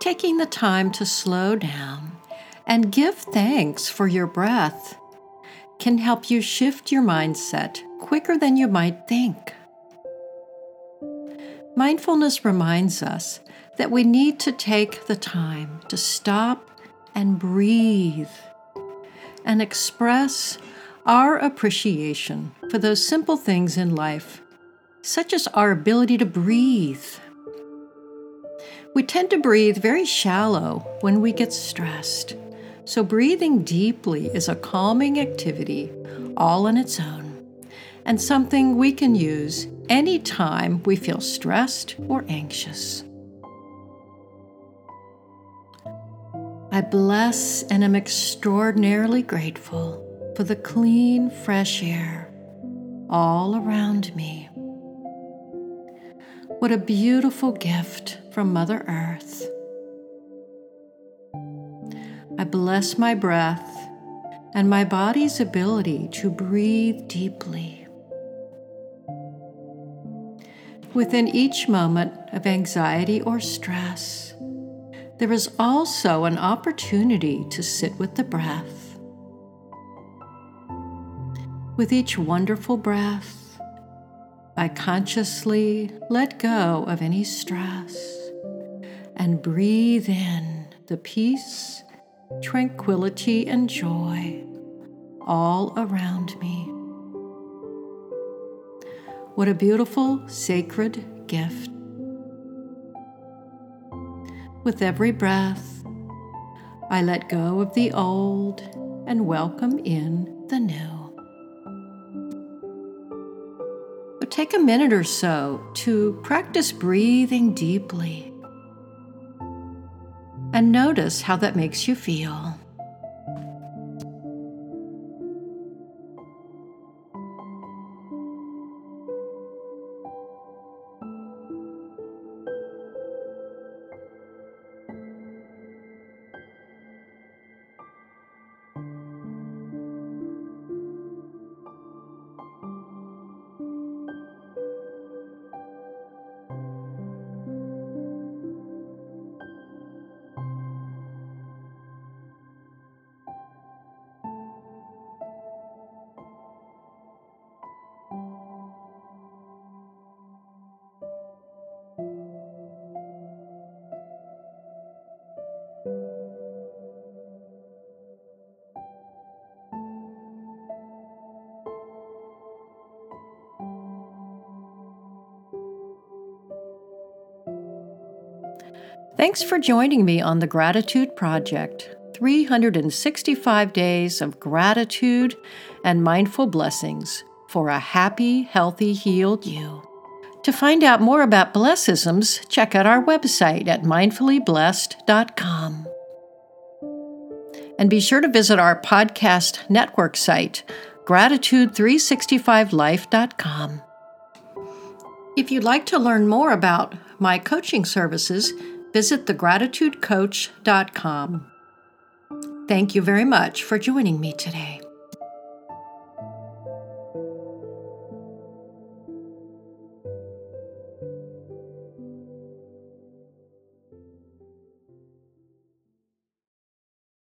taking the time to slow down and give thanks for your breath can help you shift your mindset quicker than you might think. Mindfulness reminds us that we need to take the time to stop and breathe and express our appreciation for those simple things in life, such as our ability to breathe. We tend to breathe very shallow when we get stressed, so breathing deeply is a calming activity all on its own and something we can use anytime we feel stressed or anxious. I bless and am extraordinarily grateful for the clean, fresh air all around me. What a beautiful gift from Mother Earth. I bless my breath and my body's ability to breathe deeply. Within each moment of anxiety or stress, there is also an opportunity to sit with the breath. With each wonderful breath, I consciously let go of any stress and breathe in the peace, tranquility, and joy all around me. What a beautiful, sacred gift. With every breath, I let go of the old and welcome in the new. Take a minute or so to practice breathing deeply and notice how that makes you feel. Thanks for joining me on the Gratitude Project 365 days of gratitude and mindful blessings for a happy, healthy, healed you. To find out more about blessisms, check out our website at mindfullyblessed.com. And be sure to visit our podcast network site, gratitude365life.com. If you'd like to learn more about my coaching services, visit thegratitudecoach.com. Thank you very much for joining me today.